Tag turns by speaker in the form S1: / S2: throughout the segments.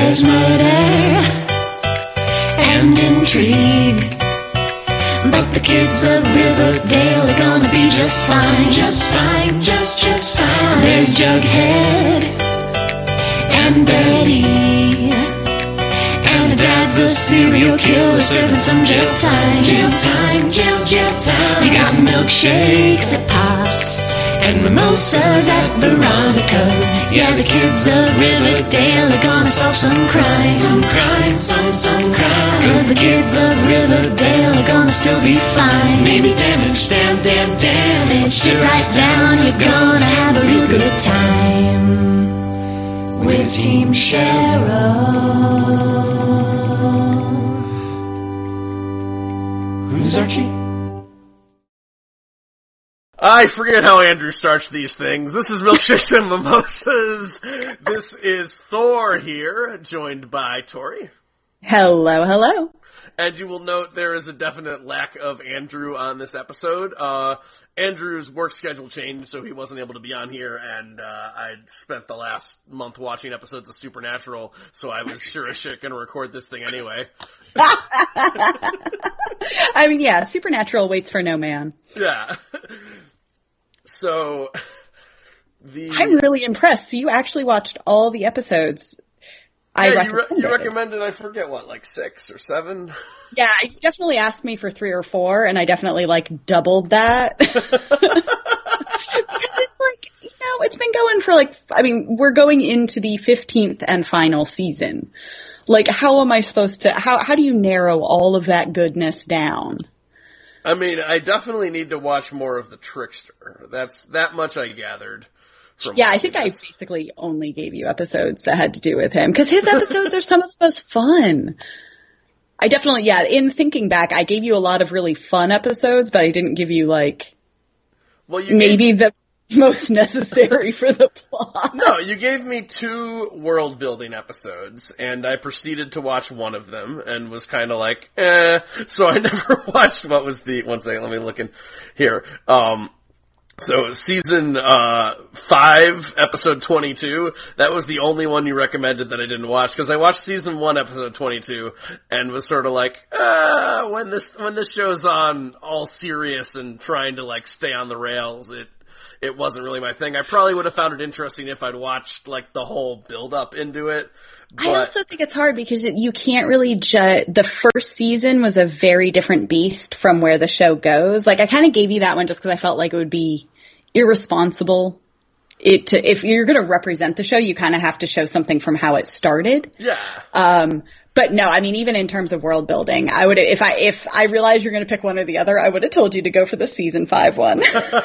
S1: there's murder and intrigue. But the kids of Riverdale are gonna be just fine, just fine, just, just fine. There's Jughead and Betty. And dad's a serial killer serving some jail time. Jail time, jail, jail time. You got milkshakes at Pops and mimosas at Veronica's. Yeah, the kids of Riverdale are gonna solve some crime. Some crime, some, some crime. Cause the kids of Riverdale are gonna still be fine. Maybe damage, damn, damn, damn. Sit right down, you're gonna have a real good time with Team Cheryl. Who's Archie?
S2: I forget how Andrew starts these things. This is Milkshakes and Mimosas. This is Thor here, joined by Tori.
S3: Hello, hello.
S2: And you will note there is a definite lack of Andrew on this episode. Uh, Andrew's work schedule changed, so he wasn't able to be on here, and uh, I spent the last month watching episodes of Supernatural, so I was sure as shit gonna record this thing anyway.
S3: I mean, yeah, Supernatural waits for no man.
S2: Yeah. So, the
S3: I'm really impressed. So you actually watched all the episodes. I
S2: yeah, you, re-
S3: recommended.
S2: you recommended I forget what, like six or seven.
S3: Yeah, you definitely asked me for three or four, and I definitely like doubled that. because it's like you know, it's been going for like I mean, we're going into the fifteenth and final season. Like, how am I supposed to? How how do you narrow all of that goodness down?
S2: I mean, I definitely need to watch more of the Trickster. That's that much I gathered. From
S3: Yeah, I think I basically only gave you episodes that had to do with him because his episodes are some of the most fun. I definitely, yeah, in thinking back, I gave you a lot of really fun episodes, but I didn't give you like
S2: well, you
S3: maybe the most necessary for the plot.
S2: No, you gave me two world building episodes, and I proceeded to watch one of them, and was kind of like, eh. So I never watched what was the one second. Let me look in here. Um, so season uh five, episode twenty two. That was the only one you recommended that I didn't watch because I watched season one, episode twenty two, and was sort of like, ah, when this when this show's on all serious and trying to like stay on the rails, it it wasn't really my thing. I probably would have found it interesting if I'd watched like the whole build up into it. But
S3: I also think it's hard because it, you can't really judge. The first season was a very different beast from where the show goes. Like I kind of gave you that one just because I felt like it would be irresponsible. It to, if you're going to represent the show, you kind of have to show something from how it started.
S2: yeah,
S3: Um, but no, I mean, even in terms of world building, I would, if I, if I realized you're going to pick one or the other, I would have told you to go for the season five one.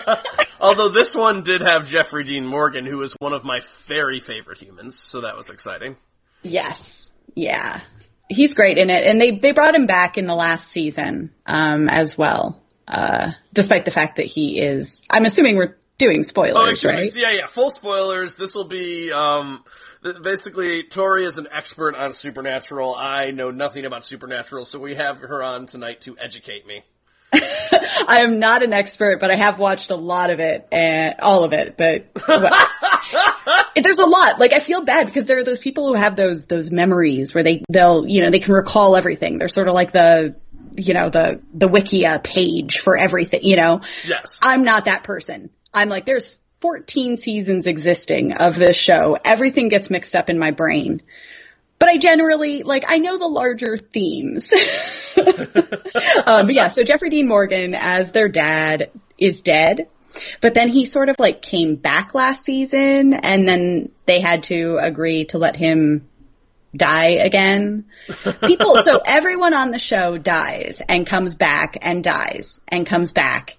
S2: although this one did have Jeffrey Dean Morgan, who is one of my very favorite humans, so that was exciting.
S3: yes. Yeah. He's great in it. And they, they brought him back in the last season, um, as well. Uh, despite the fact that he is, I'm assuming we're doing
S2: Oh,
S3: spoilers,
S2: me.
S3: right?
S2: Yeah, yeah. Full spoilers. This will be um, th- basically Tori is an expert on supernatural. I know nothing about supernatural, so we have her on tonight to educate me.
S3: I am not an expert, but I have watched a lot of it and all of it, but well, there's a lot. Like I feel bad because there are those people who have those, those memories where they, they'll, you know, they can recall everything. They're sort of like the, you know, the, the Wikia page for everything, you know?
S2: Yes.
S3: I'm not that person. I'm like, there's 14 seasons existing of this show. Everything gets mixed up in my brain. But I generally, like, I know the larger themes. um, but yeah, so Jeffrey Dean Morgan as their dad is dead. But then he sort of like came back last season and then they had to agree to let him die again. People, so everyone on the show dies and comes back and dies and comes back.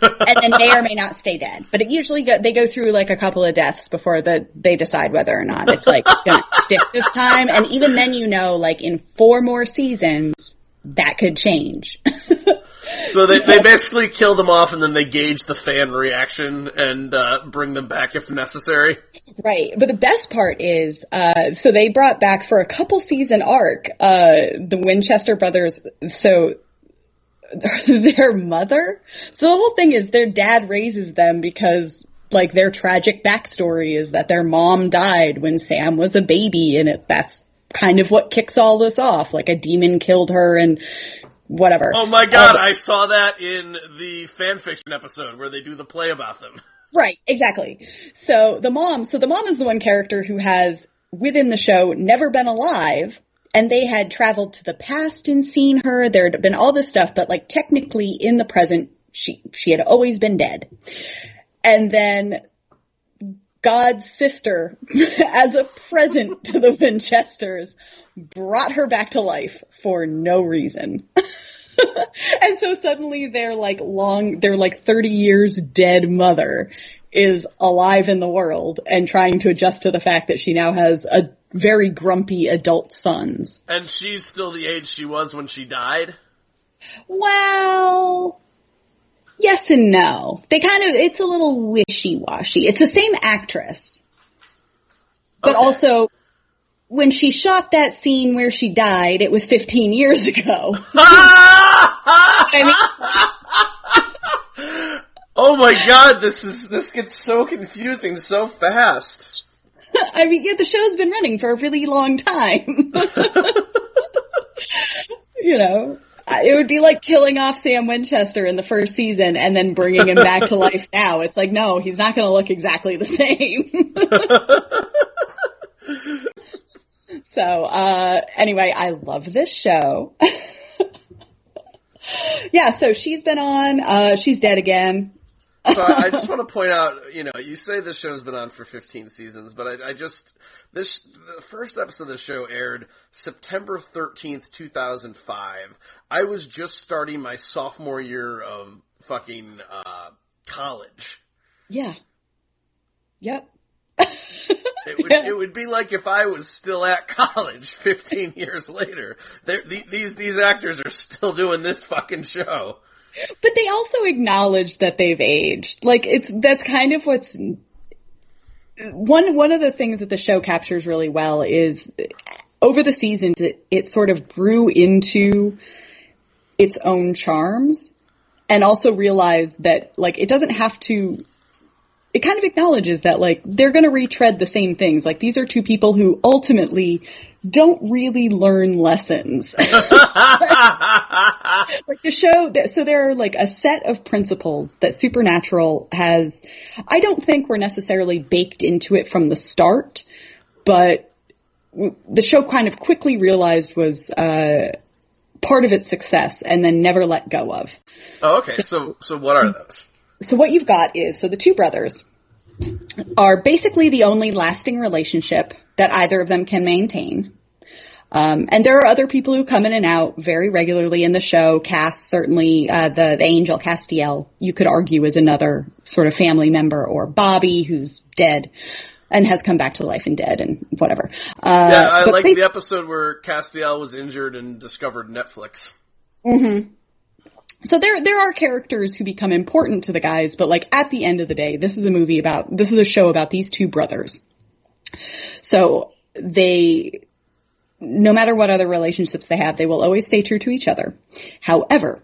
S3: And then may or may not stay dead. But it usually go, they go through like a couple of deaths before the, they decide whether or not it's like gonna stick this time. And even then you know, like in four more seasons, that could change.
S2: So they, they basically kill them off and then they gauge the fan reaction and uh, bring them back if necessary.
S3: Right. But the best part is, uh, so they brought back for a couple season arc, uh, the Winchester brothers. So their mother. So the whole thing is their dad raises them because like their tragic backstory is that their mom died when Sam was a baby and it, that's kind of what kicks all this off. Like a demon killed her and whatever.
S2: Oh my god, um, I saw that in the fanfiction episode where they do the play about them.
S3: Right, exactly. So the mom, so the mom is the one character who has within the show never been alive and they had traveled to the past and seen her. There had been all this stuff, but like technically in the present, she, she had always been dead. And then God's sister, as a present to the Winchesters, brought her back to life for no reason. and so suddenly their like long, their like 30 years dead mother is alive in the world and trying to adjust to the fact that she now has a very grumpy adult sons.
S2: And she's still the age she was when she died?
S3: Well, yes and no. They kind of, it's a little wishy-washy. It's the same actress. But
S2: Okay.
S3: also, when she shot that scene where she died, it was 15 years ago. I mean,
S2: oh my god, this is, this gets so confusing so fast.
S3: I mean, yeah, the show's been running for a really long time. you know, it would be like killing off Sam Winchester in the first season and then bringing him back to life now. It's like, no, he's not going to look exactly the same. so, uh, anyway, I love this show. yeah, so she's been on, uh, she's dead again.
S2: So I, I just want to point out, you know, you say this show's been on for 15 seasons, but I, I just, this, the first episode of the show aired September 13th, 2005. I was just starting my sophomore year of fucking, uh, college.
S3: Yeah. Yep.
S2: It would, it would be like if I was still at college 15 years later. These, these actors are still doing this fucking show.
S3: But they also acknowledge that they've aged. Like it's that's kind of what's one one of the things that the show captures really well is over the seasons it, it sort of grew into its own charms and also realized that like it doesn't have to it kind of acknowledges that like they're going to retread the same things. Like these are two people who ultimately don't really learn lessons. like the show, so there are like a set of principles that Supernatural has, I don't think were necessarily baked into it from the start, but the show kind of quickly realized was, uh, part of its success and then never let go of.
S2: Oh, okay. So, so what are those?
S3: So what you've got is, so the two brothers are basically the only lasting relationship that either of them can maintain. Um, and there are other people who come in and out very regularly in the show. Cass certainly, uh, the, the angel Castiel, you could argue is another sort of family member, or Bobby, who's dead and has come back to life and dead and whatever. Uh,
S2: Yeah, I like the episode where Castiel was injured and discovered Netflix.
S3: So there, there are characters who become important to the guys, but like at the end of the day, this is a movie about, this is a show about these two brothers. So they, no matter what other relationships they have, they will always stay true to each other. However,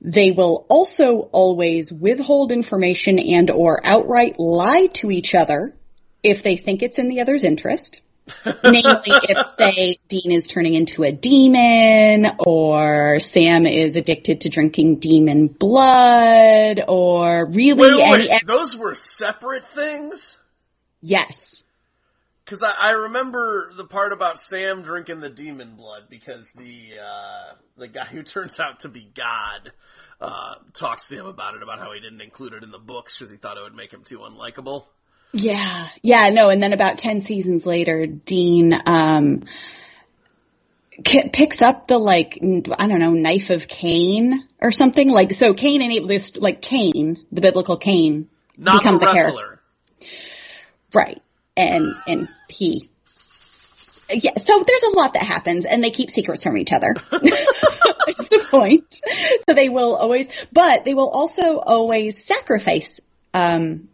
S3: they will also always withhold information and or outright lie to each other if they think it's in the other's interest. Namely, if say Dean is turning into a demon or Sam is addicted to drinking demon blood or really
S2: Wait, wait,
S3: any,
S2: wait. Those were separate things?
S3: Yes.
S2: Cause I, I remember the part about Sam drinking the demon blood because the, uh, the guy who turns out to be God, uh, talks to him about it, about how he didn't include it in the books because he thought it would make him too unlikable.
S3: Yeah. Yeah, no, and then about 10 seasons later, Dean, um, ki- picks up the like, n- I don't know, knife of Cain or something. Like, so Cain and this, like Cain, the biblical Cain,
S2: Not
S3: becomes
S2: the
S3: a character. Right. And, and he, yeah, so there's a lot that happens and they keep secrets from each other. The point. So they will always, but they will also always sacrifice, um,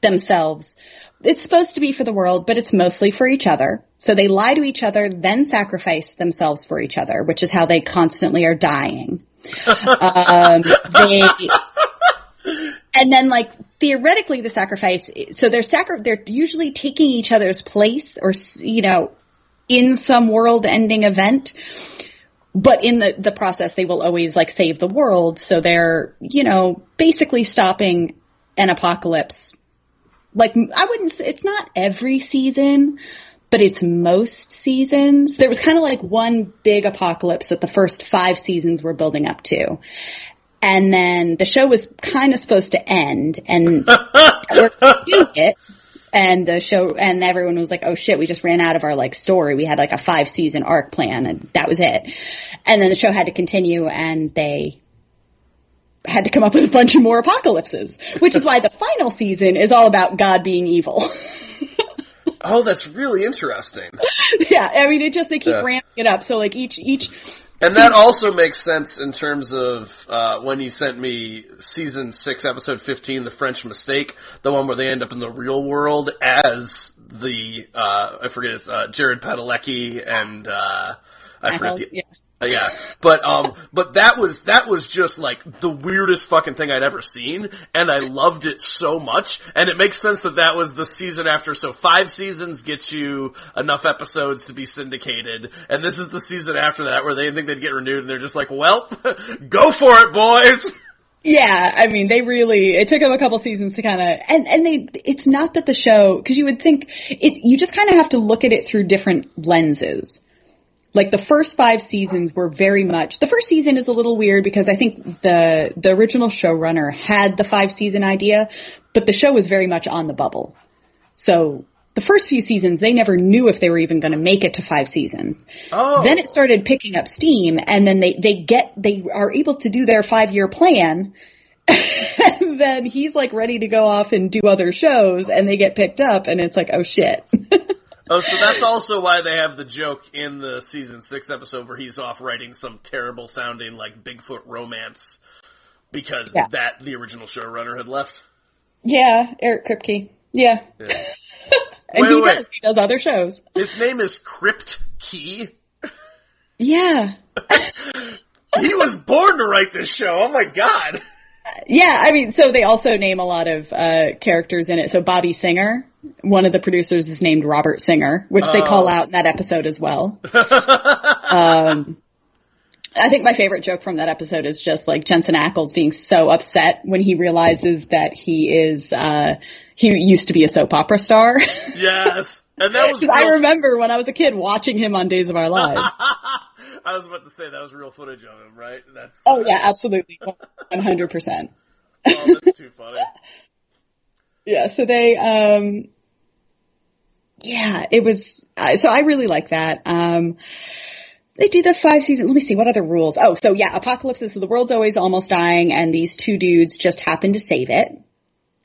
S3: themselves. It's supposed to be for the world, but it's mostly for each other. So they lie to each other, then sacrifice themselves for each other, which is how they constantly are dying. um, they, and then like theoretically the sacrifice, so they're sacri- they're usually taking each other's place or, you know, in some world ending event. But in the, the process, they will always like save the world. So they're, you know, basically stopping an apocalypse. Like, I wouldn't it's not every season, but it's most seasons. There was kind of like one big apocalypse that the first five seasons were building up to. And then the show was kind of supposed to end and it. And the show, and everyone was like, oh shit, we just ran out of our like story. We had like a five season arc plan and that was it. And then the show had to continue and they had to come up with a bunch of more apocalypses, which is why the final season is all about God being evil.
S2: Oh, that's really interesting.
S3: yeah, I mean, it just, they keep
S2: Yeah.
S3: ramping it up. So like each, each,
S2: And that also makes sense in terms of uh, when you sent me season six, episode fifteen, "The French Mistake," the one where they end up in the real world as the uh, I forget it's uh, Jared Padalecki and uh, I forget the
S3: yeah.
S2: Yeah, but um, but that was that was just like the weirdest fucking thing I'd ever seen, and I loved it so much. And it makes sense that that was the season after. So five seasons gets you enough episodes to be syndicated, and this is the season after that where they think they'd get renewed, and they're just like, "Well, go for it, boys."
S3: Yeah, I mean, they really, it took them a couple seasons to kind of, and, and they, it's not that the show, cause you would think, it, you just kind of have to look at it through different lenses. Like the first five seasons were very much, the first season is a little weird because I think the, the original showrunner had the five season idea, but the show was very much on the bubble. So the first few seasons, they never knew if they were even going to make it to five seasons.
S2: Oh,
S3: Then it started picking up steam and then they, they get, they are able to do their five year plan. and then he's like ready to go off and do other shows and they get picked up and it's like, oh shit.
S2: oh, so that's also why they have the joke in the season six episode where he's off writing some terrible sounding like Bigfoot romance because
S3: Yeah.
S2: that the original showrunner had left.
S3: yeah, Eric Kripke. Yeah.
S2: Yeah.
S3: And
S2: Wait,
S3: he
S2: wait.
S3: does. He does other shows.
S2: His name is Crypt Key.
S3: Yeah.
S2: He was born to write this show. Oh my god.
S3: Yeah, I mean, so they also name a lot of uh, characters in it. So Bobby Singer, one of the producers is named Robert Singer, which they call
S2: Oh.
S3: out in that episode as well. um, I think my favorite joke from that episode is just like Jensen Ackles being so upset when he realizes that he is, uh, he used to be a soap opera star.
S2: Yes. And that was
S3: 'Cause I remember when I was a kid watching him on Days of Our Lives.
S2: I was about to say that was real footage of him, right? That's
S3: oh yeah, absolutely. 100%.
S2: oh, that's too funny.
S3: Yeah, so they, um, yeah, it was, uh, so I really like that. Um, they do the five season, let me see, what other rules? Oh, so yeah, apocalypse is so the world's always almost dying and these two dudes just happen to save it.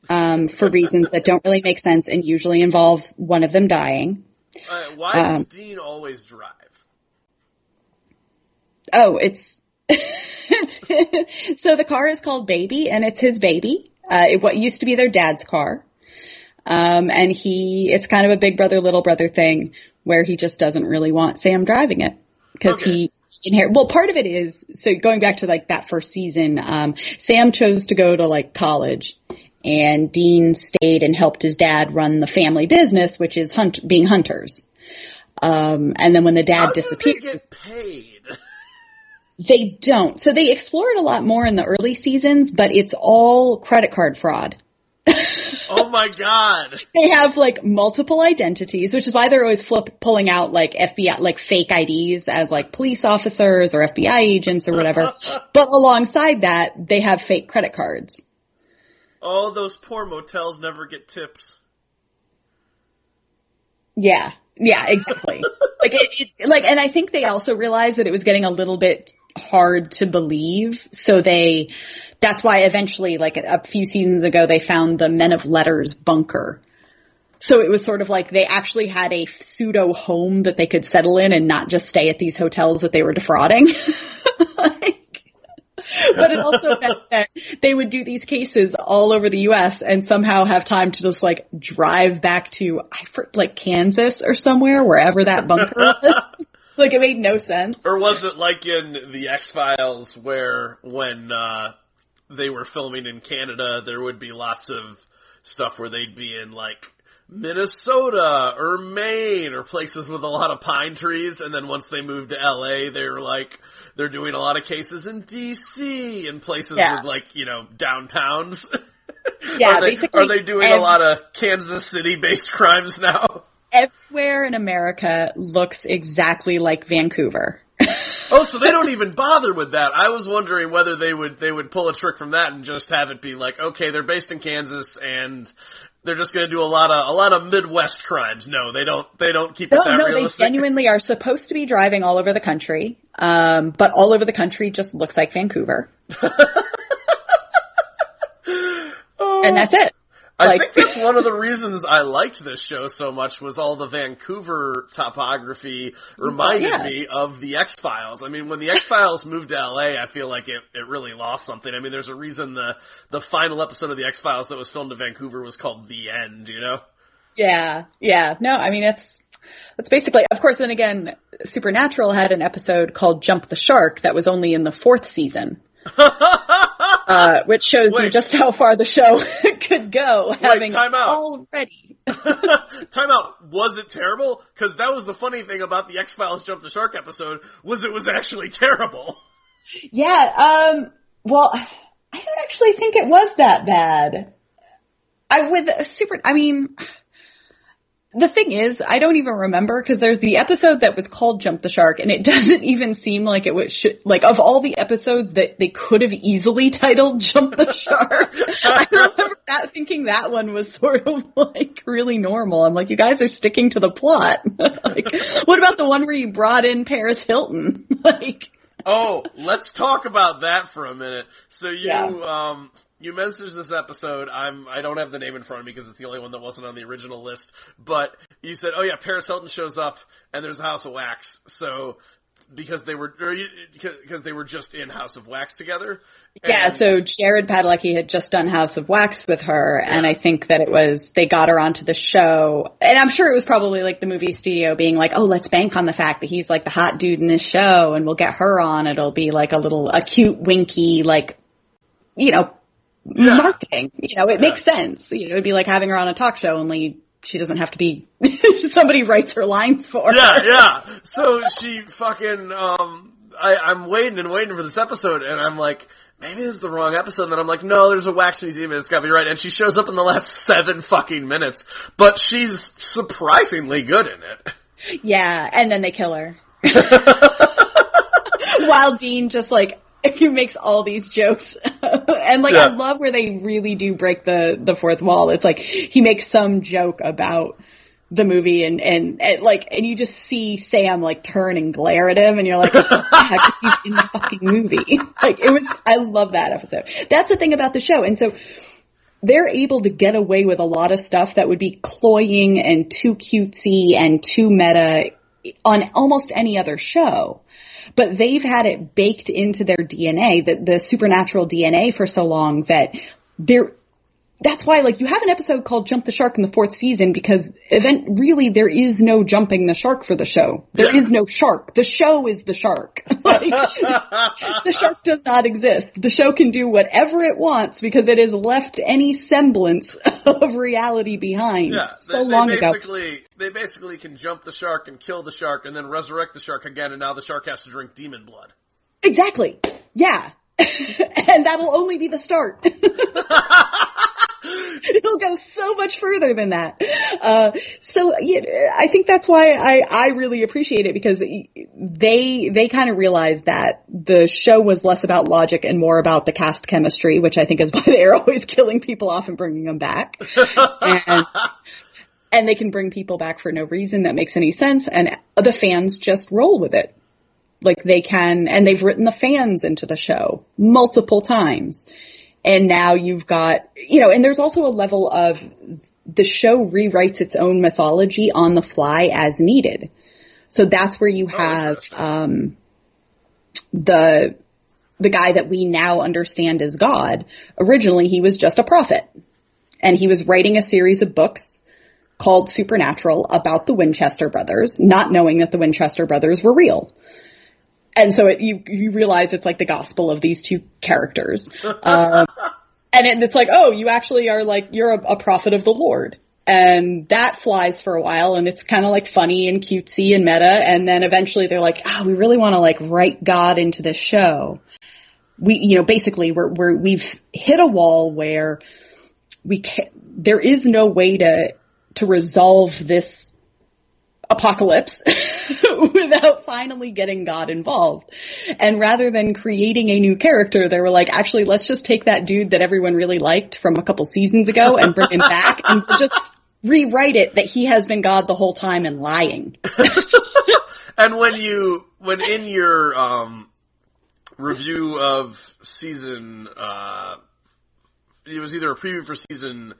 S3: Um, for reasons that don't really make sense and usually involve one of them dying.
S2: Uh, why
S3: Um,
S2: does Dean always drive?
S3: Oh, it's, so the car is called Baby and it's his baby. Uh, it, what used to be their dad's car. Um, and he, it's kind of a big brother, little brother thing where he just doesn't really want Sam driving it because
S2: Okay.
S3: he inherit, well, part of it is, so going back to like that first season, um, Sam chose to go to like college and Dean stayed and helped his dad run the family business, which is hunt, being hunters. Um, and then when the dad
S2: do they
S3: disappears,
S2: get paid?
S3: they don't. So they explore it a lot more in the early seasons, but it's all credit card fraud.
S2: Oh my god.
S3: They have like multiple identities, which is why they're always flip, pulling out like FBI, like fake IDs as like police officers or FBI agents or whatever. but alongside that, they have fake credit cards.
S2: Oh, those poor motels never get tips.
S3: Yeah. Yeah, exactly. like it, it, like, and I think they also realized that it was getting a little bit hard to believe. So they, that's why eventually, like a, few seasons ago, they found the Men of Letters bunker. So it was sort of like they actually had a pseudo home that they could settle in and not just stay at these hotels that they were defrauding. like, but it also meant that they would do these cases all over the U.S. and somehow have time to just like drive back to like Kansas or somewhere, wherever that bunker was. like it made no sense.
S2: Or was it like in the X Files where when uh, they were filming in Canada, there would be lots of stuff where they'd be in like Minnesota or Maine or places with a lot of pine trees. And then once they moved to LA, they're like, they're doing a lot of cases in DC and places
S3: Yeah.
S2: with like, you know, downtowns.
S3: Yeah,
S2: are they,
S3: basically
S2: are they doing
S3: ev-
S2: a lot of Kansas City based crimes now?
S3: Everywhere in America looks exactly like Vancouver.
S2: Oh, so they don't even bother with that. I was wondering whether they would they would pull a trick from that and just have it be like, okay, they're based in Kansas and they're just going to do a lot of a lot of Midwest crimes. No, they don't. They don't keep it
S3: No,
S2: that
S3: no, they genuinely are supposed to be driving all over the country, um, but all over the country just looks like Vancouver. and that's it.
S2: I
S3: like-
S2: think that's one of the reasons I liked this show so much was all the Vancouver topography reminded
S3: Yeah.
S2: me of the X Files. I mean, when the X Files moved to LA, I feel like it, it really lost something. I mean, there's a reason the the final episode of the X Files that was filmed in Vancouver was called The End. You know?
S3: Yeah, yeah. No, I mean it's that's basically. Of course, then again, Supernatural had an episode called "Jump the Shark" that was only in the fourth season, uh, which shows you just how far the show could go, having
S2: time out.
S3: already.
S2: Time out. Was it terrible? Because that was the funny thing about the X Files Jump the Shark episode was it was actually terrible.
S3: Yeah. Um. Well, I don't actually think it was that bad. I with a super. I mean. The thing is, I don't even remember because there's the episode that was called Jump the Shark and it doesn't even seem like it was, should, like of all the episodes that they could have easily titled Jump the Shark, I remember that thinking that one was sort of like really normal. I'm like, you guys are sticking to the plot. like, what about the one where you brought in Paris Hilton? like,
S2: Oh, let's talk about that for a minute. So you,
S3: Yeah.
S2: um, you messaged this episode. I'm, I don't have the name in front of me because it's the only one that wasn't on the original list. But you said, oh yeah, Paris Hilton shows up and there's a House of Wax. So, because they were, because, because they were just in House of Wax together.
S3: Yeah, so Jared Padalecki had just done House of Wax with her, and I think that it was, they got her onto the show, and I'm sure it was probably like the movie studio being like, oh, let's bank on the fact that he's like the hot dude in this show, and we'll get her on, it'll be like a little, a cute, winky, like, you know, marketing. You know, it makes sense. You know, it'd be like having her on a talk show, only she doesn't have to be, somebody writes her lines for her.
S2: yeah, yeah. So she fucking, um, I, I'm waiting and waiting for this episode, and I'm like, maybe this is the wrong episode. And then I'm like, no, there's a wax museum, and it's gotta be right. And she shows up in the last seven fucking minutes, but she's surprisingly good in it.
S3: Yeah, and then they kill her. While Dean just like he makes all these jokes, and like I love where they really do break the the fourth wall. It's like he makes some joke about the movie, and and, and like and you just see Sam like turn and glare at him, and you're like, what the heck? He's in the fucking movie. Like it was. I love that episode. That's the thing about the show, and so they're able to get away with a lot of stuff that would be cloying and too cutesy and too meta on almost any other show. But they've had it baked into their DNA, the, the supernatural DNA for so long that they're, that's why like you have an episode called Jump the Shark in the fourth season because event really there is no jumping the shark for the show. There is
S2: Yeah.
S3: no shark. The show is the shark. Like, the shark does not exist. The show can do whatever it wants because it has left any semblance of reality behind
S2: Yeah,
S3: so
S2: they, they
S3: long ago.
S2: They basically can jump the shark and kill the shark and then resurrect the shark again, and now the shark has to drink demon blood.
S3: Exactly. Yeah. and that'll only be the start. It'll go so much further than that. Uh, so yeah, I think that's why I, I really appreciate it because they, they kind of realized that the show was less about logic and more about the cast chemistry, which I think is why they're always killing people off and bringing them back. and, and they can bring people back for no reason that makes any sense and the fans just roll with it like they can, and they've written the fans into the show multiple times. And now you've got, you know, and there's also a level of the show rewrites its own mythology on the fly as needed. So that's where you have,
S2: interesting.
S3: um, the, the guy that we now understand as God. Originally he was just a prophet and he was writing a series of books called Supernatural about the Winchester brothers, not knowing that the Winchester brothers were real and so it, you you realize it's like the gospel of these two characters, um, and it, it's like, oh, you actually are like you're a, a prophet of the Lord. And that flies for a while and it's kind of like funny and cutesy and meta. And then eventually they're like, oh, we really want to like write God into this show. We, you know, basically we're, we're, we've hit a wall where we can there is no way to, to resolve this apocalypse without finally getting God involved. And rather than creating a new character, they were like, actually, let's just take that dude that everyone really liked from a couple seasons ago and bring him back and just rewrite it that he has been God the whole time and lying.
S2: and when you, when in your, um, review of season, uh, it was either a preview for season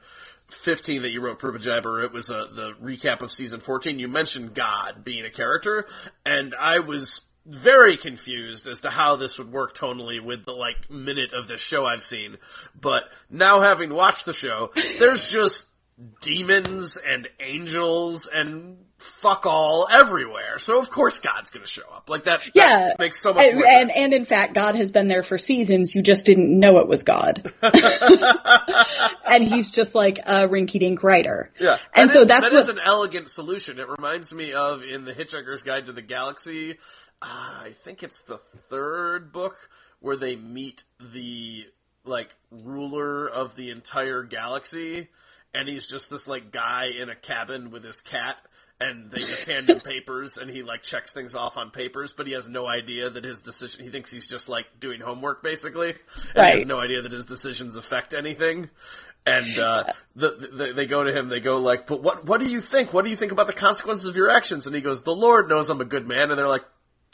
S2: 15 that you wrote for Jabber, it was uh, the recap of season 14. You mentioned God being a character, and I was very confused as to how this would work tonally with the like minute of this show I've seen. But now having watched the show, there's just demons and angels and fuck all everywhere. So of course God's gonna show up. Like that,
S3: Yeah.
S2: that makes so much
S3: And,
S2: more
S3: and,
S2: sense.
S3: and in fact, God has been there for seasons. You just didn't know it was God. and he's just like a rinky dink writer.
S2: Yeah,
S3: And
S2: That
S3: so
S2: is-
S3: that's
S2: that
S3: what,
S2: is an elegant solution. It reminds me of in the Hitchhiker's Guide to the Galaxy. Uh, I think it's the third book where they meet the like ruler of the entire galaxy, and he's just this like guy in a cabin with his cat. And they just hand him papers, and he like checks things off on papers, but he has no idea that his decision. He thinks he's just like doing homework, basically, and he has no idea that his decisions affect anything. And uh, the, the, they go to him. They go like, "But what? What do you think? What do you think about the consequences of your actions?" And he goes, "The Lord knows I'm a good man." And they're like,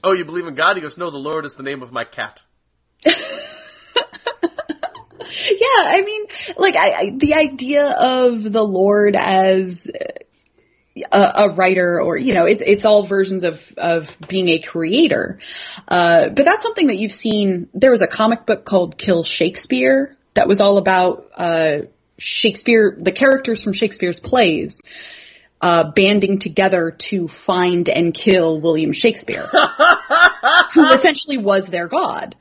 S2: "Oh, you believe in God?" He goes, "No, the Lord is the name of my cat."
S3: yeah, I mean, like I, I the idea of the Lord as a, a writer or, you know, it's, it's all versions of, of being a creator. Uh, but that's something that you've seen. There was a comic book called Kill Shakespeare that was all about, uh, Shakespeare, the characters from Shakespeare's plays, uh, banding together to find and kill William Shakespeare, who essentially was their god.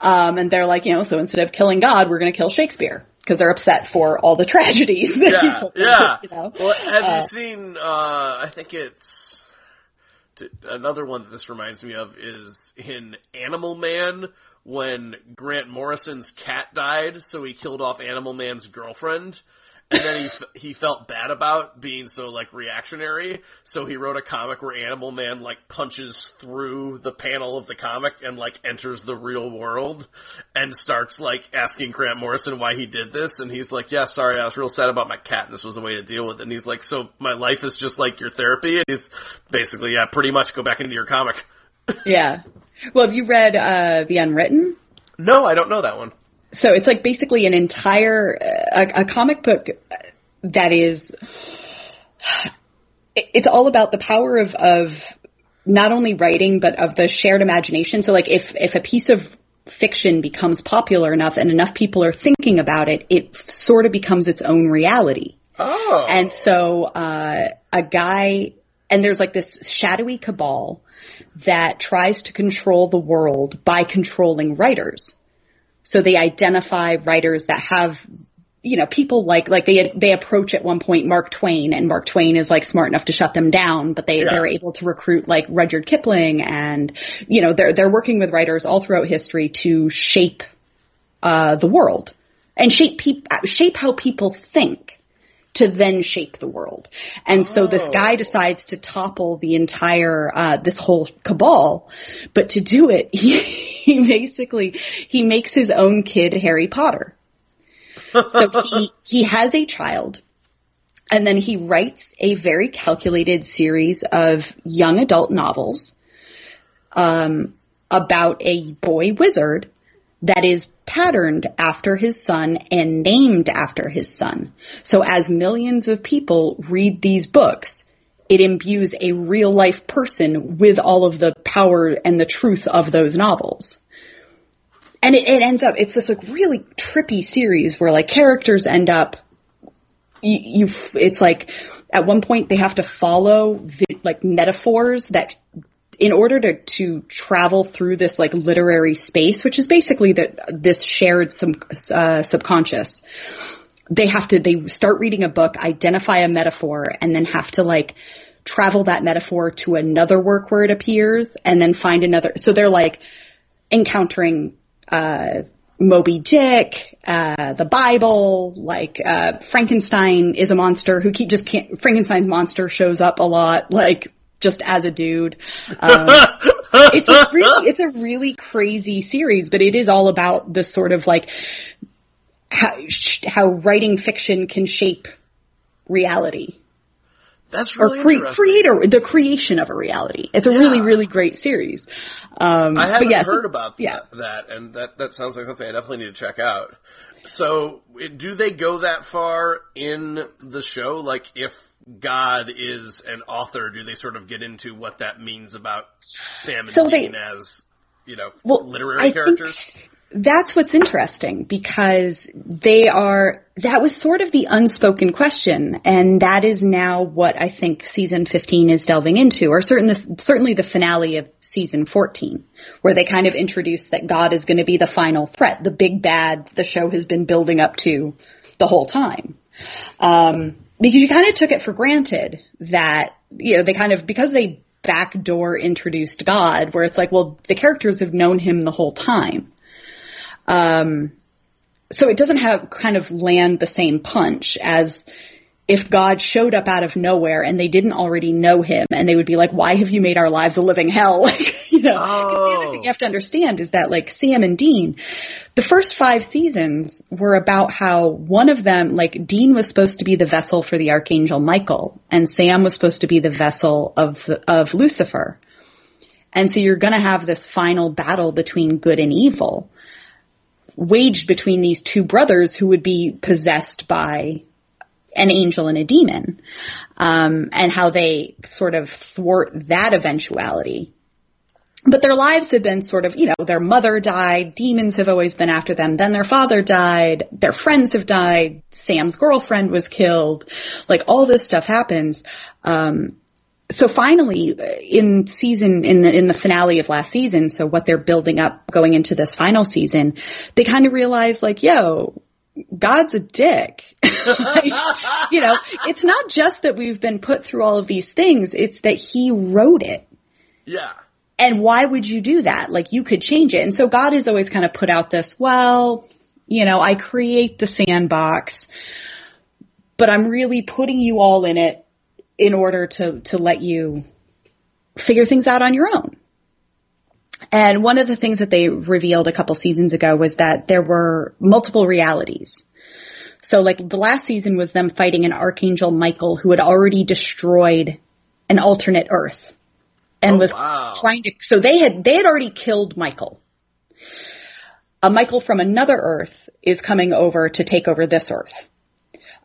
S3: Um, and they're like, you know, so instead of killing God, we're going to kill Shakespeare because they're upset for all the tragedies. That
S2: Yeah, yeah.
S3: You know?
S2: Well, have
S3: Uh,
S2: you seen? Uh, I think it's another one that this reminds me of is in Animal Man when Grant Morrison's cat died, so he killed off Animal Man's girlfriend. And then he f- he felt bad about being so like reactionary, so he wrote a comic where Animal Man like punches through the panel of the comic and like enters the real world and starts like asking Grant Morrison why he did this, and he's like, "Yeah, sorry, I was real sad about my cat, and this was a way to deal with it." And he's like, "So my life is just like your therapy?" And he's basically, "Yeah, pretty much. Go back into your comic."
S3: Yeah. Well, have you read uh, The Unwritten?
S2: No, I don't know that one.
S3: So it's like basically an entire uh, a, a comic book that is. It's all about the power of of not only writing but of the shared imagination. So like if if a piece of fiction becomes popular enough and enough people are thinking about it, it sort of becomes its own reality.
S2: Oh,
S3: And so, uh, a guy, and there's like this shadowy cabal that tries to control the world by controlling writers. So they identify writers that have, you know, people like, like they, they approach at one point Mark Twain and Mark Twain is like smart enough to shut them down, but they,
S2: Yeah.
S3: they're able to recruit like Rudyard Kipling and, you know, they're, they're working with writers all throughout history to shape, uh, the world and shape peop- shape how people think to then shape the world. And so this guy decides to topple the entire, uh, this whole cabal, but to do it, he, he basically, he makes his own kid Harry Potter. So he, he has a child and then he writes a very calculated series of young adult novels, um, about a boy wizard that is patterned after his son and named after his son. So as millions of people read these books, it imbues a real life person with all of the power and the truth of those novels. And it, it ends up, it's this like really trippy series where like characters end up, you, you it's like at one point they have to follow vi- like metaphors that in order to, to travel through this like literary space, which is basically that this shared sub, uh, subconscious, they have to, they start reading a book, identify a metaphor, and then have to like travel that metaphor to another work where it appears and then find another. So they're like encountering, uh, Moby Dick, uh, the Bible, like, uh, Frankenstein is a monster who keep just can't, Frankenstein's monster shows up a lot, like, just as a dude. Um, it's a really, it's a really crazy series, but it is all about the sort of like, how, how writing fiction can shape reality.
S2: That's
S3: Or
S2: really
S3: cre-
S2: interesting.
S3: creator, the creation of a reality. It's a really,
S2: Yeah.
S3: really great series. Um,
S2: I haven't heard about
S3: yeah.
S2: that, that, and that that sounds like something I definitely need to check out. So, do they go that far in the show? Like, if God is an author, do they sort of get into what that means about Sam and
S3: So they-
S2: Dean as, you know,
S3: Well,
S2: literary
S3: I
S2: characters?
S3: That's what's interesting because they are, that was sort of the unspoken question and that is now what I think season 15 is delving into or certain, certainly the finale of season 14 where they kind of introduce that God is going to be the final threat, the big bad the show has been building up to the whole time. Um, because you kind of took it for granted that, you know, they kind of, because they backdoor introduced God where it's like, well, the characters have known him the whole time. Um, so it doesn't have kind of land the same punch as if God showed up out of nowhere and they didn't already know him and they would be like, why have you made our lives a living hell? Like, you know, 'cause the other thing you have to understand is that like Sam and Dean, the first five seasons were about how one of them, like Dean was supposed to be the vessel for the Archangel Michael and Sam was supposed to be the vessel of, of Lucifer. And so you're gonna have this final battle between good and evil waged between these two brothers who would be possessed by an angel and a demon, um, and how they sort of thwart that eventuality. But their lives have been sort of, you know, their mother died, demons have always been after them, then their father died, their friends have died, Sam's girlfriend was killed, like all this stuff happens. Um, so finally, in season, in the, in the finale of last season, so what they're building up going into this final season, they kind of realize like, yo, God's a dick. Like, you know, it's not just that we've been put through all of these things, it's that he wrote it.
S2: Yeah.
S3: And why would you do that? Like you could change it. And so God has always kind of put out this, well, you know, I create the sandbox, but I'm really putting you all in it in order to, to let you figure things out on your own. And one of the things that they revealed a couple seasons ago was that there were multiple realities. So like the last season was them fighting an Archangel Michael who had already destroyed an alternate Earth and
S2: Oh,
S3: was
S2: wow.
S3: trying to, so they had, they had already killed Michael. A Michael from another Earth is coming over to take over this Earth.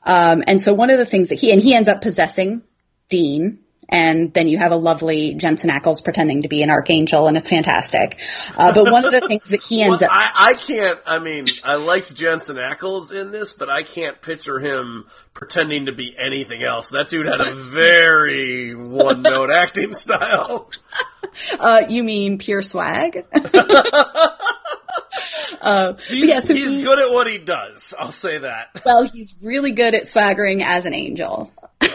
S3: Um, and so one of the things that he, and he ends up possessing Dean, and then you have a lovely Jensen Ackles pretending to be an archangel, and it's fantastic. Uh, but one of the things that he ends
S2: Well,
S3: up,
S2: I, I can't, I mean, I liked Jensen Ackles in this, but I can't picture him pretending to be anything else. That dude had a very one-note acting style.
S3: uh, you mean pure swag? uh,
S2: He's,
S3: yeah, so
S2: he's
S3: he-
S2: good at what he does. I'll say that.
S3: well, he's really good at swaggering as an angel. Uh,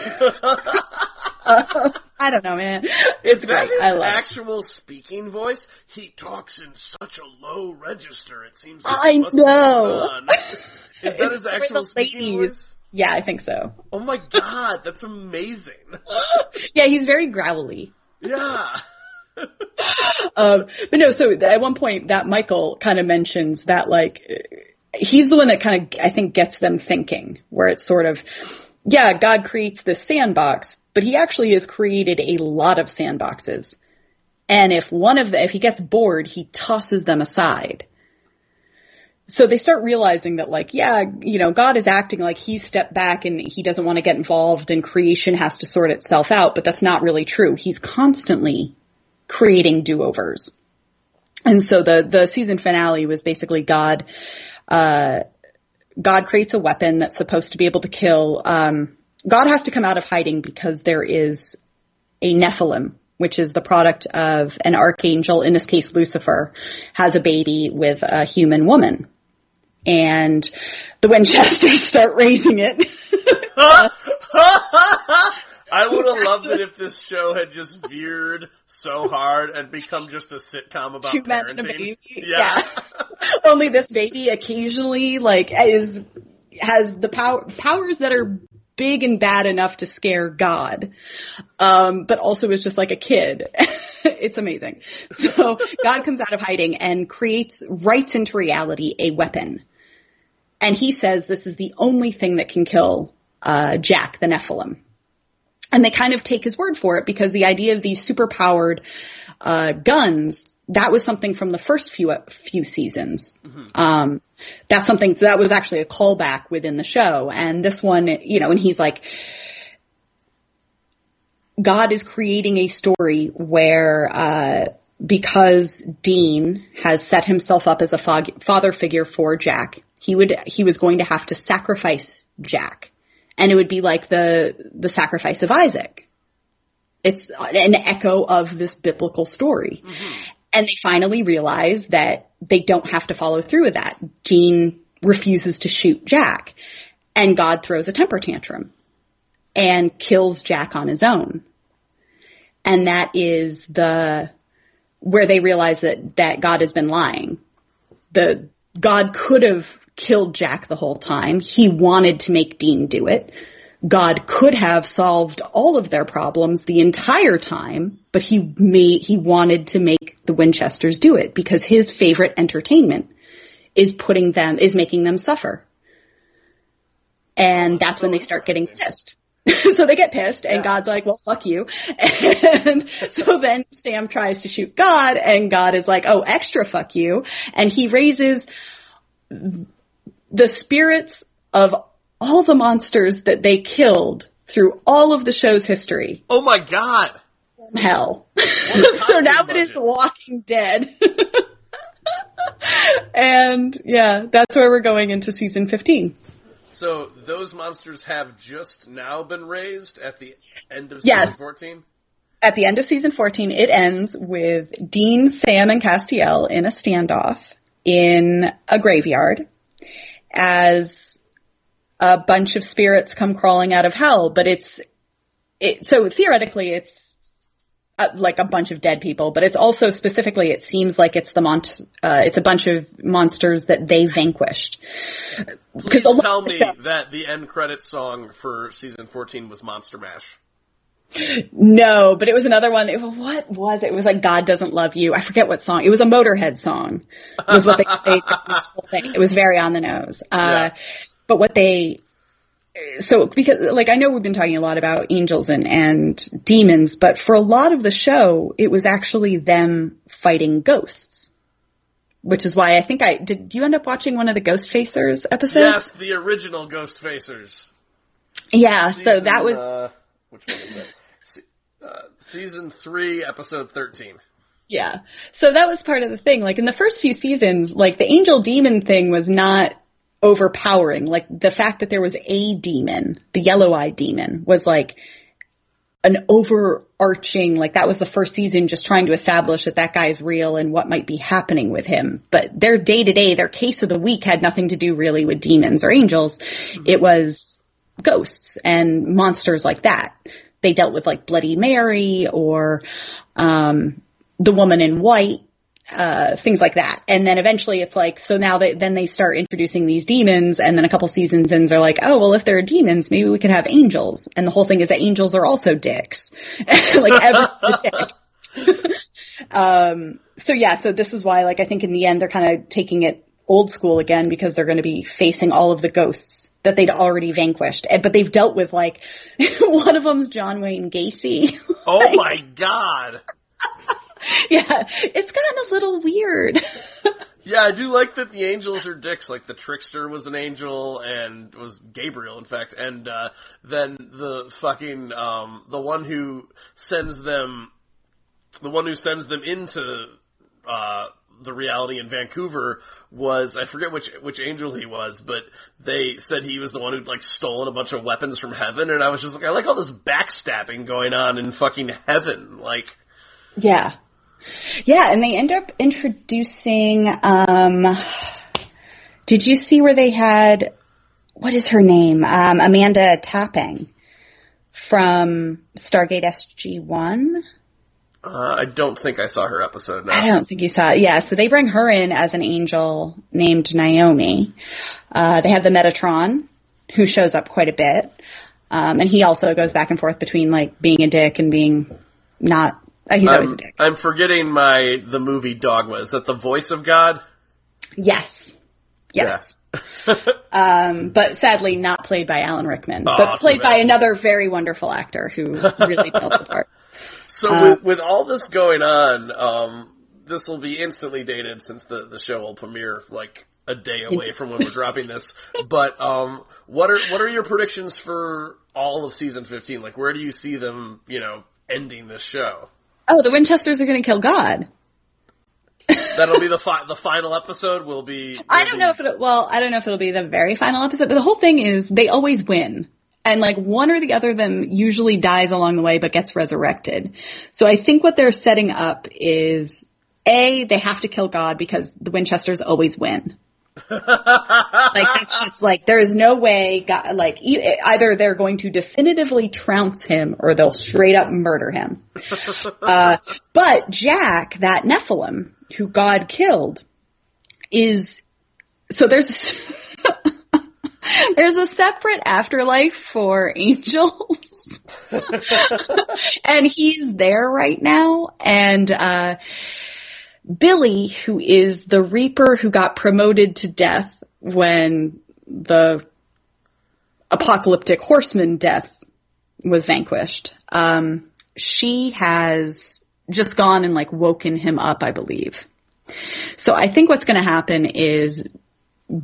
S3: I don't know, man. It's
S2: Is that
S3: great.
S2: his
S3: I love it.
S2: actual speaking voice? He talks in such a low register. It seems like
S3: I
S2: it must be
S3: know.
S2: Is that
S3: It's
S2: his actual speaking voice?
S3: Yeah, I think so.
S2: Oh my god, that's amazing.
S3: Yeah, he's very growly.
S2: Yeah.
S3: Um, but no, so at one point that Michael kind of mentions that like, he's the one that kind of, I think gets them thinking where it's sort of, yeah, God creates this sandbox, but he actually has created a lot of sandboxes. And if one of the, if he gets bored, he tosses them aside. So they start realizing that like, yeah, you know, God is acting like he's stepped back and he doesn't want to get involved and creation has to sort itself out, but that's not really true. He's constantly creating do-overs. And so the, the season finale was basically God, uh, God creates a weapon that's supposed to be able to kill, um, God has to come out of hiding because there is a Nephilim, which is the product of an archangel, in this case Lucifer, has a baby with a human woman. and the Winchesters start raising it.
S2: I would have loved it if this show had just veered so hard and become just a sitcom about
S3: Two men and a
S2: parenting.
S3: baby.
S2: Yeah.
S3: Only this baby occasionally like is has the power powers that are big and bad enough to scare God, um, but also is just like a kid. it's amazing. So God comes out of hiding and creates, writes into reality a weapon. And he says this is the only thing that can kill uh, Jack the Nephilim. And they kind of take his word for it because the idea of these superpowered uh, guns that was something from the first few few seasons. Um, that's something so that was actually a callback within the show. And this one, you know, and he's like, God is creating a story where, uh, because Dean has set himself up as a fog- father figure for Jack, he would, he was going to have to sacrifice Jack. And it would be like the, the sacrifice of Isaac. It's an echo of this biblical story. Mm-hmm. And they finally realize that they don't have to follow through with that. Dean refuses to shoot Jack. And God throws a temper tantrum and kills Jack on his own. And that is the, where they realize that, that God has been lying. The, God could have killed Jack the whole time. He wanted to make Dean do it. God could have solved all of their problems the entire time, but he made, he wanted to make the Winchesters do it because his favorite entertainment is putting them, is making them suffer. And that's when they start getting pissed. so they get pissed and God's like, well, fuck you. And so then Sam tries to shoot God and God is like, oh, extra fuck you. And he raises the spirits of all the monsters that they killed through all of the show's history
S2: Oh my god!
S3: hell. so now
S2: costume
S3: it is Walking Dead. and yeah, that's where we're going into season 15.
S2: So those monsters have just now been raised at the end of
S3: Yes.
S2: season 14?
S3: At the end of season 14, it ends with Dean, Sam, and Castiel in a standoff in a graveyard as a bunch of spirits come crawling out of hell, but it's, it, so theoretically it's uh, like a bunch of dead people, but it's also specifically, it seems like it's the mon- uh, it's a bunch of monsters that they vanquished.
S2: Please tell me that the end credit song for season 14 was Monster Mash.
S3: No, but it was another one. It, what was it? It was like God doesn't love you. I forget what song. It was a Motorhead song. Was what they say. this whole thing. It was very on the nose. Uh,
S2: Yeah.
S3: but what they so because like I know we've been talking a lot about angels and and demons, but for a lot of the show, it was actually them fighting ghosts. Which is why I think I did. You end up watching one of the Ghost Facers episodes?
S2: Yes, the original Ghost Facers.
S3: Yeah. so that was
S2: Uh, which one is? Se- uh, season 3, episode 13.
S3: Yeah. So that was part of the thing. Like in the first few seasons, like the angel demon thing was not overpowering. Like the fact that there was a demon, the yellow eyed demon, was like an overarching, like that was the first season just trying to establish that that guy is real and what might be happening with him. But their day to day, their case of the week had nothing to do really with demons or angels. It was ghosts and monsters like that. They dealt with like Bloody Mary or, um, the woman in white, uh, things like that. And then eventually it's like, so now they, then they start introducing these demons and then a couple seasons in they're like, oh, well, if there are demons, maybe we could have angels. And the whole thing is that angels are also dicks. like everyone's a dick. um, so yeah, so this is why, like, I think in the end they're kind of taking it old school again because they're going to be facing all of the ghosts that they'd already vanquished. But they've dealt with like, one of them's John Wayne Gacy.
S2: Oh my god!
S3: yeah, it's gotten a little weird.
S2: Yeah, I do like that the angels are dicks. Like the trickster was an angel and was Gabriel, in fact, and uh, then the fucking um, the one who sends them, the one who sends them into uh, the reality in Vancouver was I forget which which angel he was, but they said he was the one who'd like stolen a bunch of weapons from heaven, and I was just like, I like all this backstabbing going on in fucking heaven, like.
S3: Yeah. Yeah, and they end up introducing um Did you see where they had what is her name? Um, Amanda Tapping from Stargate SG One.
S2: Uh, I don't think I saw her episode. No.
S3: I don't think you saw it. Yeah, so they bring her in as an angel named Naomi. Uh, they have the Metatron, who shows up quite a bit. Um, and he also goes back and forth between like being a dick and being not. Uh, he's always a
S2: I'm,
S3: dick.
S2: I'm forgetting my the movie Dogma. Is that the voice of God?
S3: Yes. Yes. um, but sadly not played by Alan Rickman,
S2: Oh,
S3: but played by another very wonderful actor who really nails the part.
S2: So
S3: Uh,
S2: with, with all this going on, um, this will be instantly dated since the, the show will premiere like a day away from when we're dropping this. But um, what are what are your predictions for all of season fifteen? Like, where do you see them? You know, ending this show.
S3: Oh, the Winchesters are going to kill God.
S2: That'll be the fi- the final episode. Will be.
S3: I don't
S2: be-
S3: know if it, well, I don't know if it'll be the very final episode, but the whole thing is they always win. And like one or the other of them usually dies along the way but gets resurrected. So I think what they're setting up is A, they have to kill God because the Winchesters always win. like that's just like there is no way God, like e- either they're going to definitively trounce him or they'll straight up murder him. uh, but Jack, that Nephilim who God killed, is so there's there's a separate afterlife for angels. and he's there right now and uh Billie who is the reaper who got promoted to death when the apocalyptic horseman death was vanquished. Um she has just gone and like woken him up, I believe. So I think what's going to happen is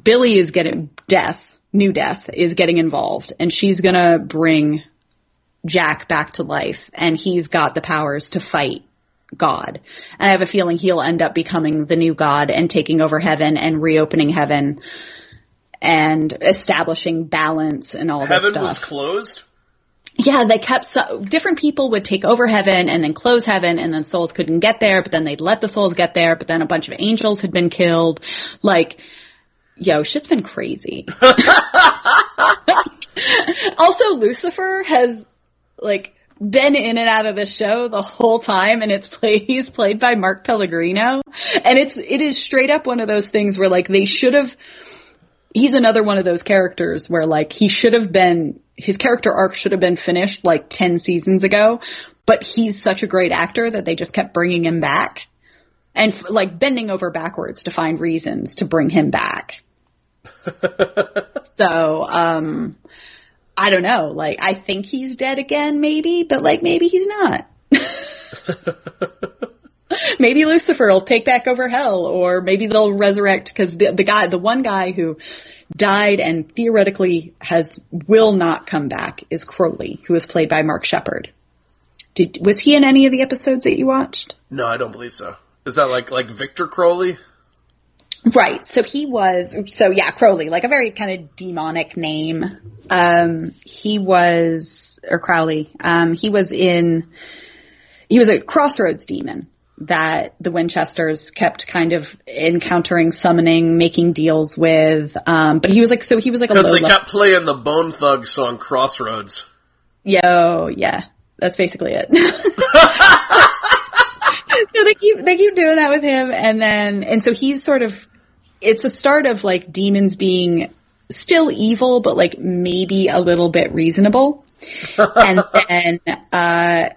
S3: Billie is getting death, new death is getting involved and she's going to bring Jack back to life and he's got the powers to fight God. And I have a feeling he'll end up becoming the new God and taking over heaven and reopening heaven and establishing balance and all this stuff.
S2: Heaven was closed.
S3: Yeah, they kept so, different people would take over heaven and then close heaven and then souls couldn't get there, but then they'd let the souls get there, but then a bunch of angels had been killed. Like, yo, shit's been crazy. also, Lucifer has, like, been in and out of the show the whole time and it's played, he's played by Mark Pellegrino. And it's, it is straight up one of those things where like they should have, he's another one of those characters where like he should have been his character arc should have been finished like 10 seasons ago, but he's such a great actor that they just kept bringing him back and like bending over backwards to find reasons to bring him back. so, um I don't know, like I think he's dead again maybe, but like maybe he's not. maybe Lucifer will take back over hell, or maybe they'll resurrect because the, the guy, the one guy who died and theoretically has will not come back is Crowley, who was played by Mark Sheppard. Did was he in any of the episodes that you watched?
S2: No, I don't believe so. Is that like like Victor Crowley?
S3: Right. So he was, so yeah, Crowley, like a very kind of demonic name. Um, he was, or Crowley, um, he was in, he was a crossroads demon that the Winchesters kept kind of encountering, summoning, making deals with. Um, but he was like, so he was like
S2: Because they
S3: level.
S2: kept playing the Bone Thug song Crossroads.
S3: Yo, yeah, that's basically it. so they keep they keep doing that with him, and then and so he's sort of it's a start of like demons being still evil, but like maybe a little bit reasonable, and then uh,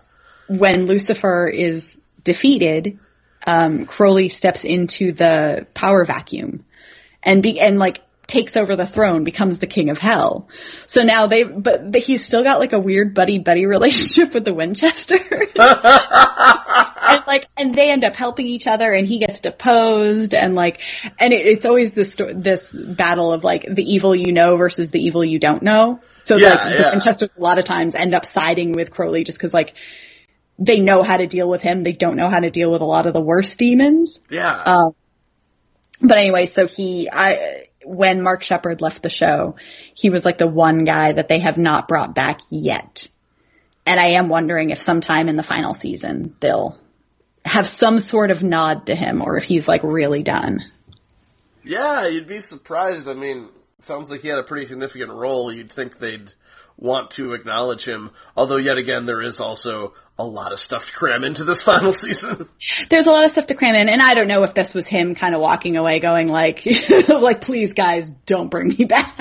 S3: when Lucifer is defeated, um, Crowley steps into the power vacuum and be and like takes over the throne, becomes the king of hell. So now they, but he's still got like a weird buddy buddy relationship with the Winchester, and like and they end up helping each other, and he gets deposed, and like and it, it's always this this battle of like the evil you know versus the evil you don't know. So
S2: Yeah,
S3: like the
S2: yeah.
S3: Winchesters a lot of times end up siding with Crowley just because like. They know how to deal with him. They don't know how to deal with a lot of the worst demons.
S2: Yeah.
S3: Um, but anyway, so he, I, when Mark Sheppard left the show, he was like the one guy that they have not brought back yet. And I am wondering if sometime in the final season they'll have some sort of nod to him or if he's like really done.
S2: Yeah, you'd be surprised. I mean, sounds like he had a pretty significant role. You'd think they'd want to acknowledge him. Although, yet again, there is also a lot of stuff to cram into this final season.
S3: There's a lot of stuff to cram in, and I don't know if this was him kind of walking away going like, like, please guys, don't bring me back.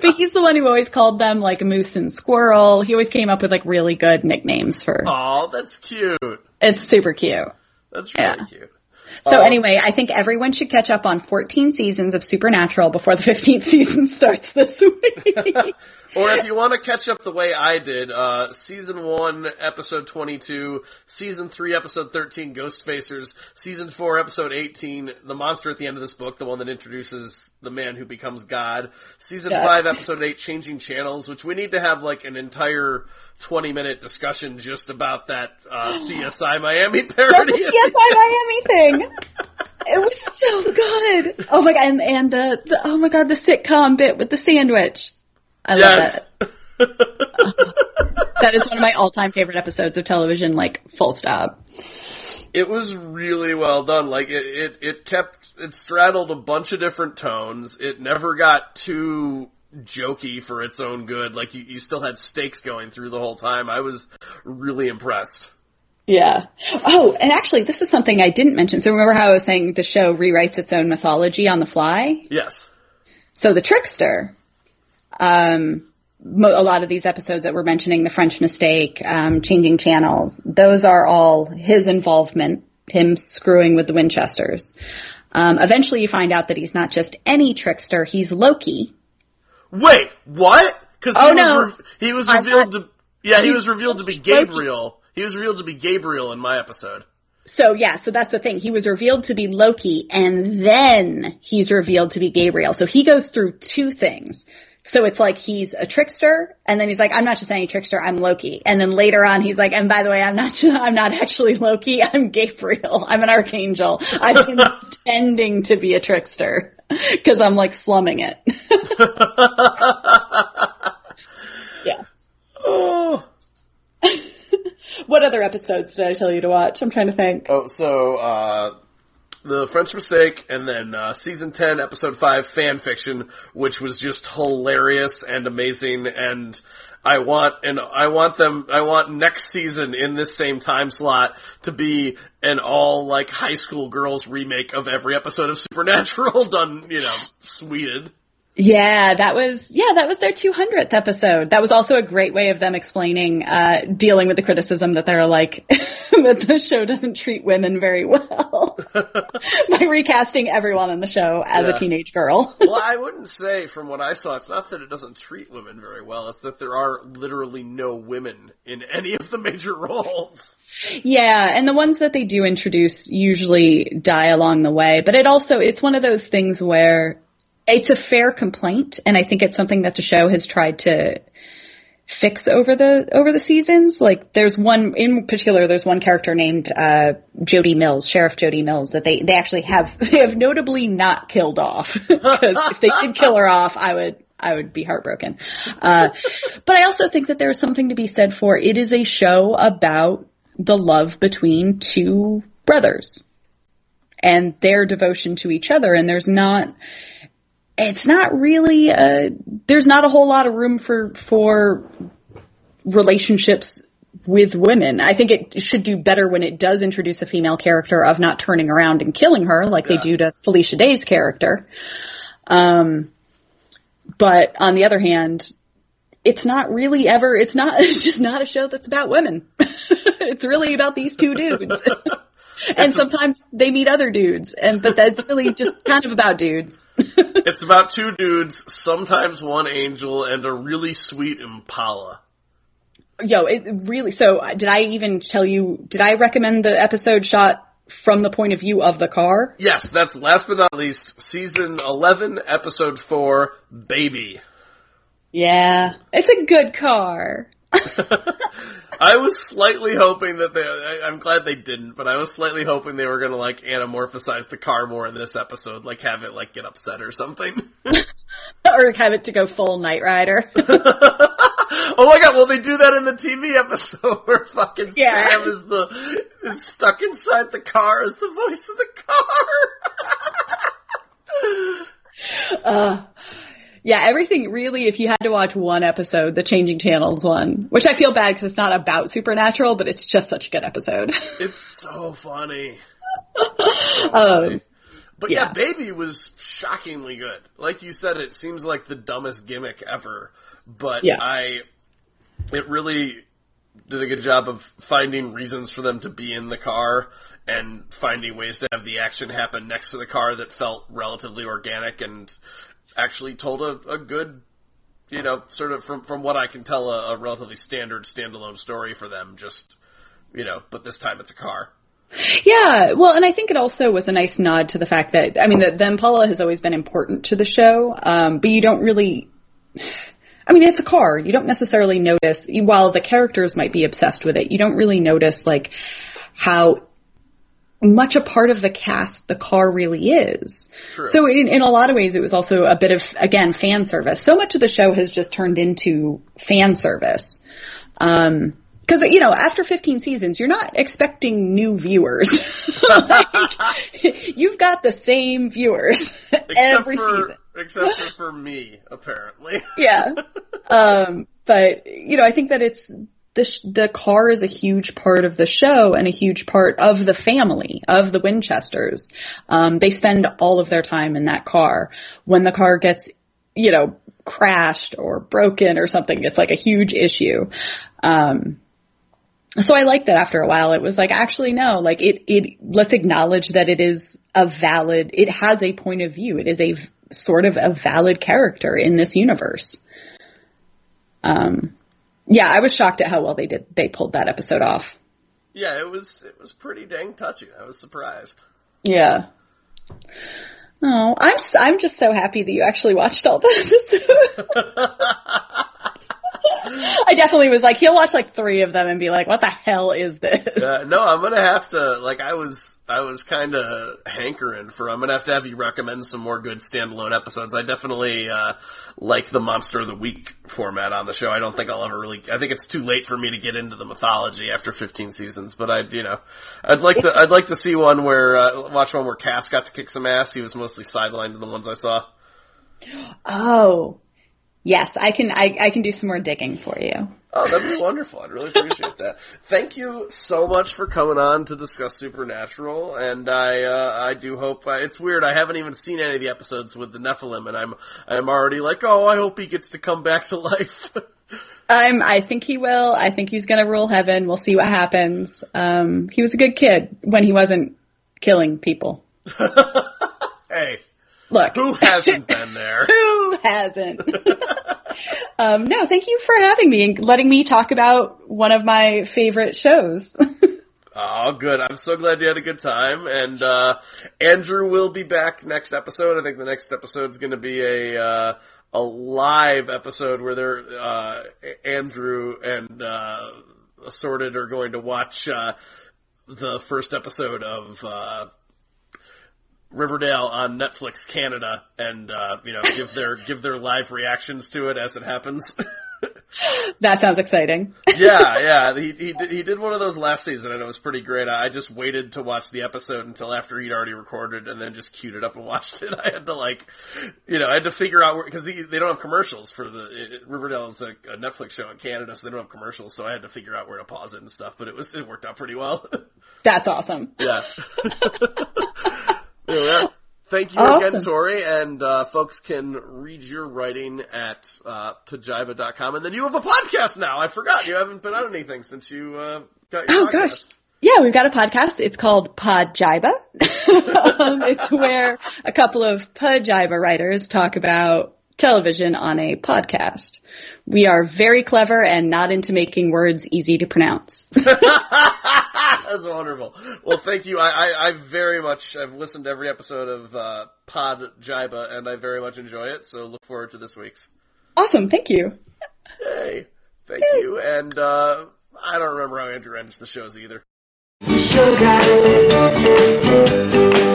S3: but he's the one who always called them like moose and squirrel. He always came up with like really good nicknames for,
S2: Oh, that's cute.
S3: it's super cute.
S2: That's really
S3: Yeah.
S2: cute.
S3: So
S2: Oh.
S3: anyway, I think everyone should catch up on 14 seasons of Supernatural before the 15th season starts this week.
S2: Or if you want to catch up the way I did, uh, season one, episode 22, season three, episode 13, Ghost Facers, season four, episode 18, the monster at the end of this book, the one that introduces the man who becomes God, season
S3: Yeah.
S2: five, episode eight, Changing Channels, which we need to have like an entire 20 minute discussion just about that, uh, CSI Miami
S3: That's
S2: parody.
S3: the CSI Miami thing. It was so good. Oh my god, and, and uh, the, oh my god, the sitcom bit with the sandwich. I love
S2: yes.
S3: that. That is one of my all-time favorite episodes of television, like full stop.
S2: It was really well done. Like it, it, it kept, it straddled a bunch of different tones. It never got too jokey for its own good. Like you, you still had stakes going through the whole time. I was really impressed.
S3: Yeah. Oh, and actually, this is something I didn't mention. So remember how I was saying the show rewrites its own mythology on the fly?
S2: Yes.
S3: So the trickster, um, mo- a lot of these episodes that we're mentioning, the French mistake, um, changing channels, those are all his involvement, him screwing with the Winchesters. Um, eventually you find out that he's not just any trickster, he's Loki.
S2: Wait, what? Cause
S3: Oh,
S2: he was,
S3: no.
S2: re- he was revealed to, yeah, he was revealed to be
S3: Loki.
S2: Gabriel. He was revealed to be Gabriel in my episode.
S3: So yeah, so that's the thing. He was revealed to be Loki and then he's revealed to be Gabriel. So he goes through two things. So it's like he's a trickster and then he's like, I'm not just any trickster, I'm Loki. And then later on he's like, and by the way, I'm not, I'm not actually Loki, I'm Gabriel. I'm an archangel. I've been pretending to be a trickster because I'm like slumming it. yeah.
S2: Oh.
S3: What other episodes did I tell you to watch? I'm trying to think.
S2: Oh, so, uh, the French Mistake, and then, uh, season 10, episode 5, fan fiction, which was just hilarious and amazing, and I want, and I want them, I want next season in this same time slot to be an all, like, high school girls remake of every episode of Supernatural done, you know, sweeted.
S3: Yeah, that was yeah, that was their 200th episode. That was also a great way of them explaining uh dealing with the criticism that they're like that the show doesn't treat women very well by recasting everyone in the show as
S2: Yeah.
S3: a teenage girl.
S2: Well, I wouldn't say from what I saw, it's not that it doesn't treat women very well, it's that there are literally no women in any of the major roles.
S3: yeah, and the ones that they do introduce usually die along the way, but it also it's one of those things where it's a fair complaint and I think it's something that the show has tried to fix over the over the seasons. Like there's one in particular, there's one character named uh Jody Mills, Sheriff Jody Mills, that they they actually have they have notably not killed off. Because if they did kill her off, I would I would be heartbroken. Uh, but I also think that there's something to be said for it is a show about the love between two brothers and their devotion to each other, and there's not it's not really uh there's not a whole lot of room for for relationships with women. I think it should do better when it does introduce a female character of not turning around and killing her like they do to Felicia Day's character. Um but on the other hand, it's not really ever it's not it's just not a show that's about women. it's really about these two dudes. and sometimes they meet other dudes and but that's really just kind of about dudes.
S2: It's about two dudes, sometimes one angel, and a really sweet Impala.
S3: Yo, it really, so uh, did I even tell you, did I recommend the episode shot from the point of view of the car?
S2: Yes, that's last but not least, season 11, episode 4, Baby.
S3: Yeah, it's a good car.
S2: I was slightly hoping that they, I, I'm glad they didn't, but I was slightly hoping they were gonna like anamorphize the car more in this episode, like have it like get upset or something.
S3: or have it to go full Knight Rider.
S2: oh my god, well they do that in the TV episode where fucking
S3: Yeah.
S2: Sam is the, is stuck inside the car as the voice of the car.
S3: Uh, yeah, everything really, if you had to watch one episode, the Changing Channels one, which I feel bad because it's not about Supernatural, but it's just such a good episode.
S2: It's so funny.
S3: um,
S2: But yeah.
S3: Yeah.
S2: Baby was shockingly good. Like you said, it seems like the dumbest gimmick ever, but
S3: Yeah.
S2: I, it really did a good job of finding reasons for them to be in the car and finding ways to have the action happen next to the car that felt relatively organic and actually told a, a good, you know, sort of from, from what I can tell, a, a relatively standard standalone story for them. Just, you know, but this time it's a car.
S3: Yeah, well, and I think it also was a nice nod to the fact that I mean, the, the Impala has always been important to the show, um, but you don't really. I mean, it's a car. You don't necessarily notice, while the characters might be obsessed with it, you don't really notice like how much a part of the cast the car really is.
S2: True.
S3: So in, in a lot of ways, it was also a bit of, again, fan service. So much of the show has just turned into fan service. Um, cause, you know, after 15 seasons, you're not expecting new viewers. Like, you've got the same viewers
S2: Except
S3: every
S2: for,
S3: season.
S2: except for, for me, apparently.
S3: Yeah. Um, but, you know, I think that it's, the, sh- the car is a huge part of the show and a huge part of the family of the Winchesters. Um, they spend all of their time in that car. When the car gets, you know, crashed or broken or something, it's like a huge issue. Um, so I like that after a while it was like, actually no, like it, it, let's acknowledge that it is a valid, it has a point of view. It is a v- sort of a valid character in this universe. Um, yeah, I was shocked at how well they did, they pulled that episode off.
S2: Yeah, it was it was pretty dang touching. I was surprised.
S3: Yeah. Oh, I'm, I'm just so happy that you actually watched all the episodes. I definitely was like, he'll watch like three of them and be like, what the hell is this?
S2: Uh, no, I'm gonna have to like I was I was kind of hankering for. I'm gonna have to have you recommend some more good standalone episodes. I definitely uh, like the Monster of the Week format on the show. I don't think I'll ever really. I think it's too late for me to get into the mythology after 15 seasons. But I'd, you know, I'd like to. I'd like to see one where uh, watch one where Cass got to kick some ass. He was mostly sidelined in the ones I saw.
S3: Oh, yes, I can, I, I can do some more digging for you.
S2: Oh, that'd be wonderful. I'd really appreciate that. Thank you so much for coming on to discuss Supernatural, and I uh, I do hope uh, it's weird. I haven't even seen any of the episodes with the Nephilim, and I'm I'm already like, oh, I hope he gets to come back to life.
S3: Um, I think he will. I think he's gonna rule heaven. We'll see what happens. Um, he was a good kid when he wasn't killing people.
S2: hey,
S3: Look,
S2: who hasn't been there?
S3: Who hasn't? um, no, thank you for having me and letting me talk about one of my favorite shows.
S2: Oh, good. I'm so glad you had a good time. And, uh, Andrew will be back next episode. I think the next episode is going to be a, uh, a live episode where they're, uh, Andrew and, uh, Assorted are going to watch, uh, the first episode of, uh, Riverdale on Netflix Canada and, uh, you know, give their, give their live reactions to it as it happens.
S3: that sounds exciting.
S2: yeah, yeah. He he did, he did one of those last season, and it was pretty great. I just waited to watch the episode until after he'd already recorded, and then just queued it up and watched it. I had to like, you know, I had to figure out because they, they don't have commercials for the it, Riverdale is a, a Netflix show in Canada, so they don't have commercials. So I had to figure out where to pause it and stuff. But it was it worked out pretty well.
S3: That's awesome.
S2: yeah. Yeah. Thank you
S3: Awesome.
S2: again, Tori, and uh, folks can read your writing at uh, pajiba.com. And then you have a podcast now. I forgot. You haven't put out anything since you uh, got your
S3: Oh
S2: podcast.
S3: gosh. Yeah, we've got a podcast. It's called Podjiba. um, it's where a couple of Podjiba writers talk about television on a podcast. We are very clever and not into making words easy to pronounce.
S2: That's wonderful. Well, thank you. I, I, I very much, I've listened to every episode of uh, Pod Jiba, and I very much enjoy it, so look forward to this week's.
S3: awesome. Thank you.
S2: Yay. Thank you, and uh, I don't remember how Andrew ends the shows either.
S1: Sugar.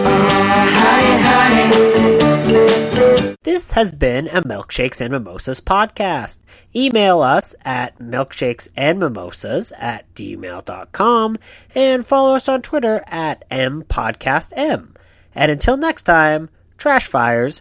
S1: Oh, honey, honey.
S4: This has been a Milkshakes and Mimosas podcast. Email us at milkshakesandmimosas at gmail.com and follow us on Twitter at mpodcastm. And until next time, trash fires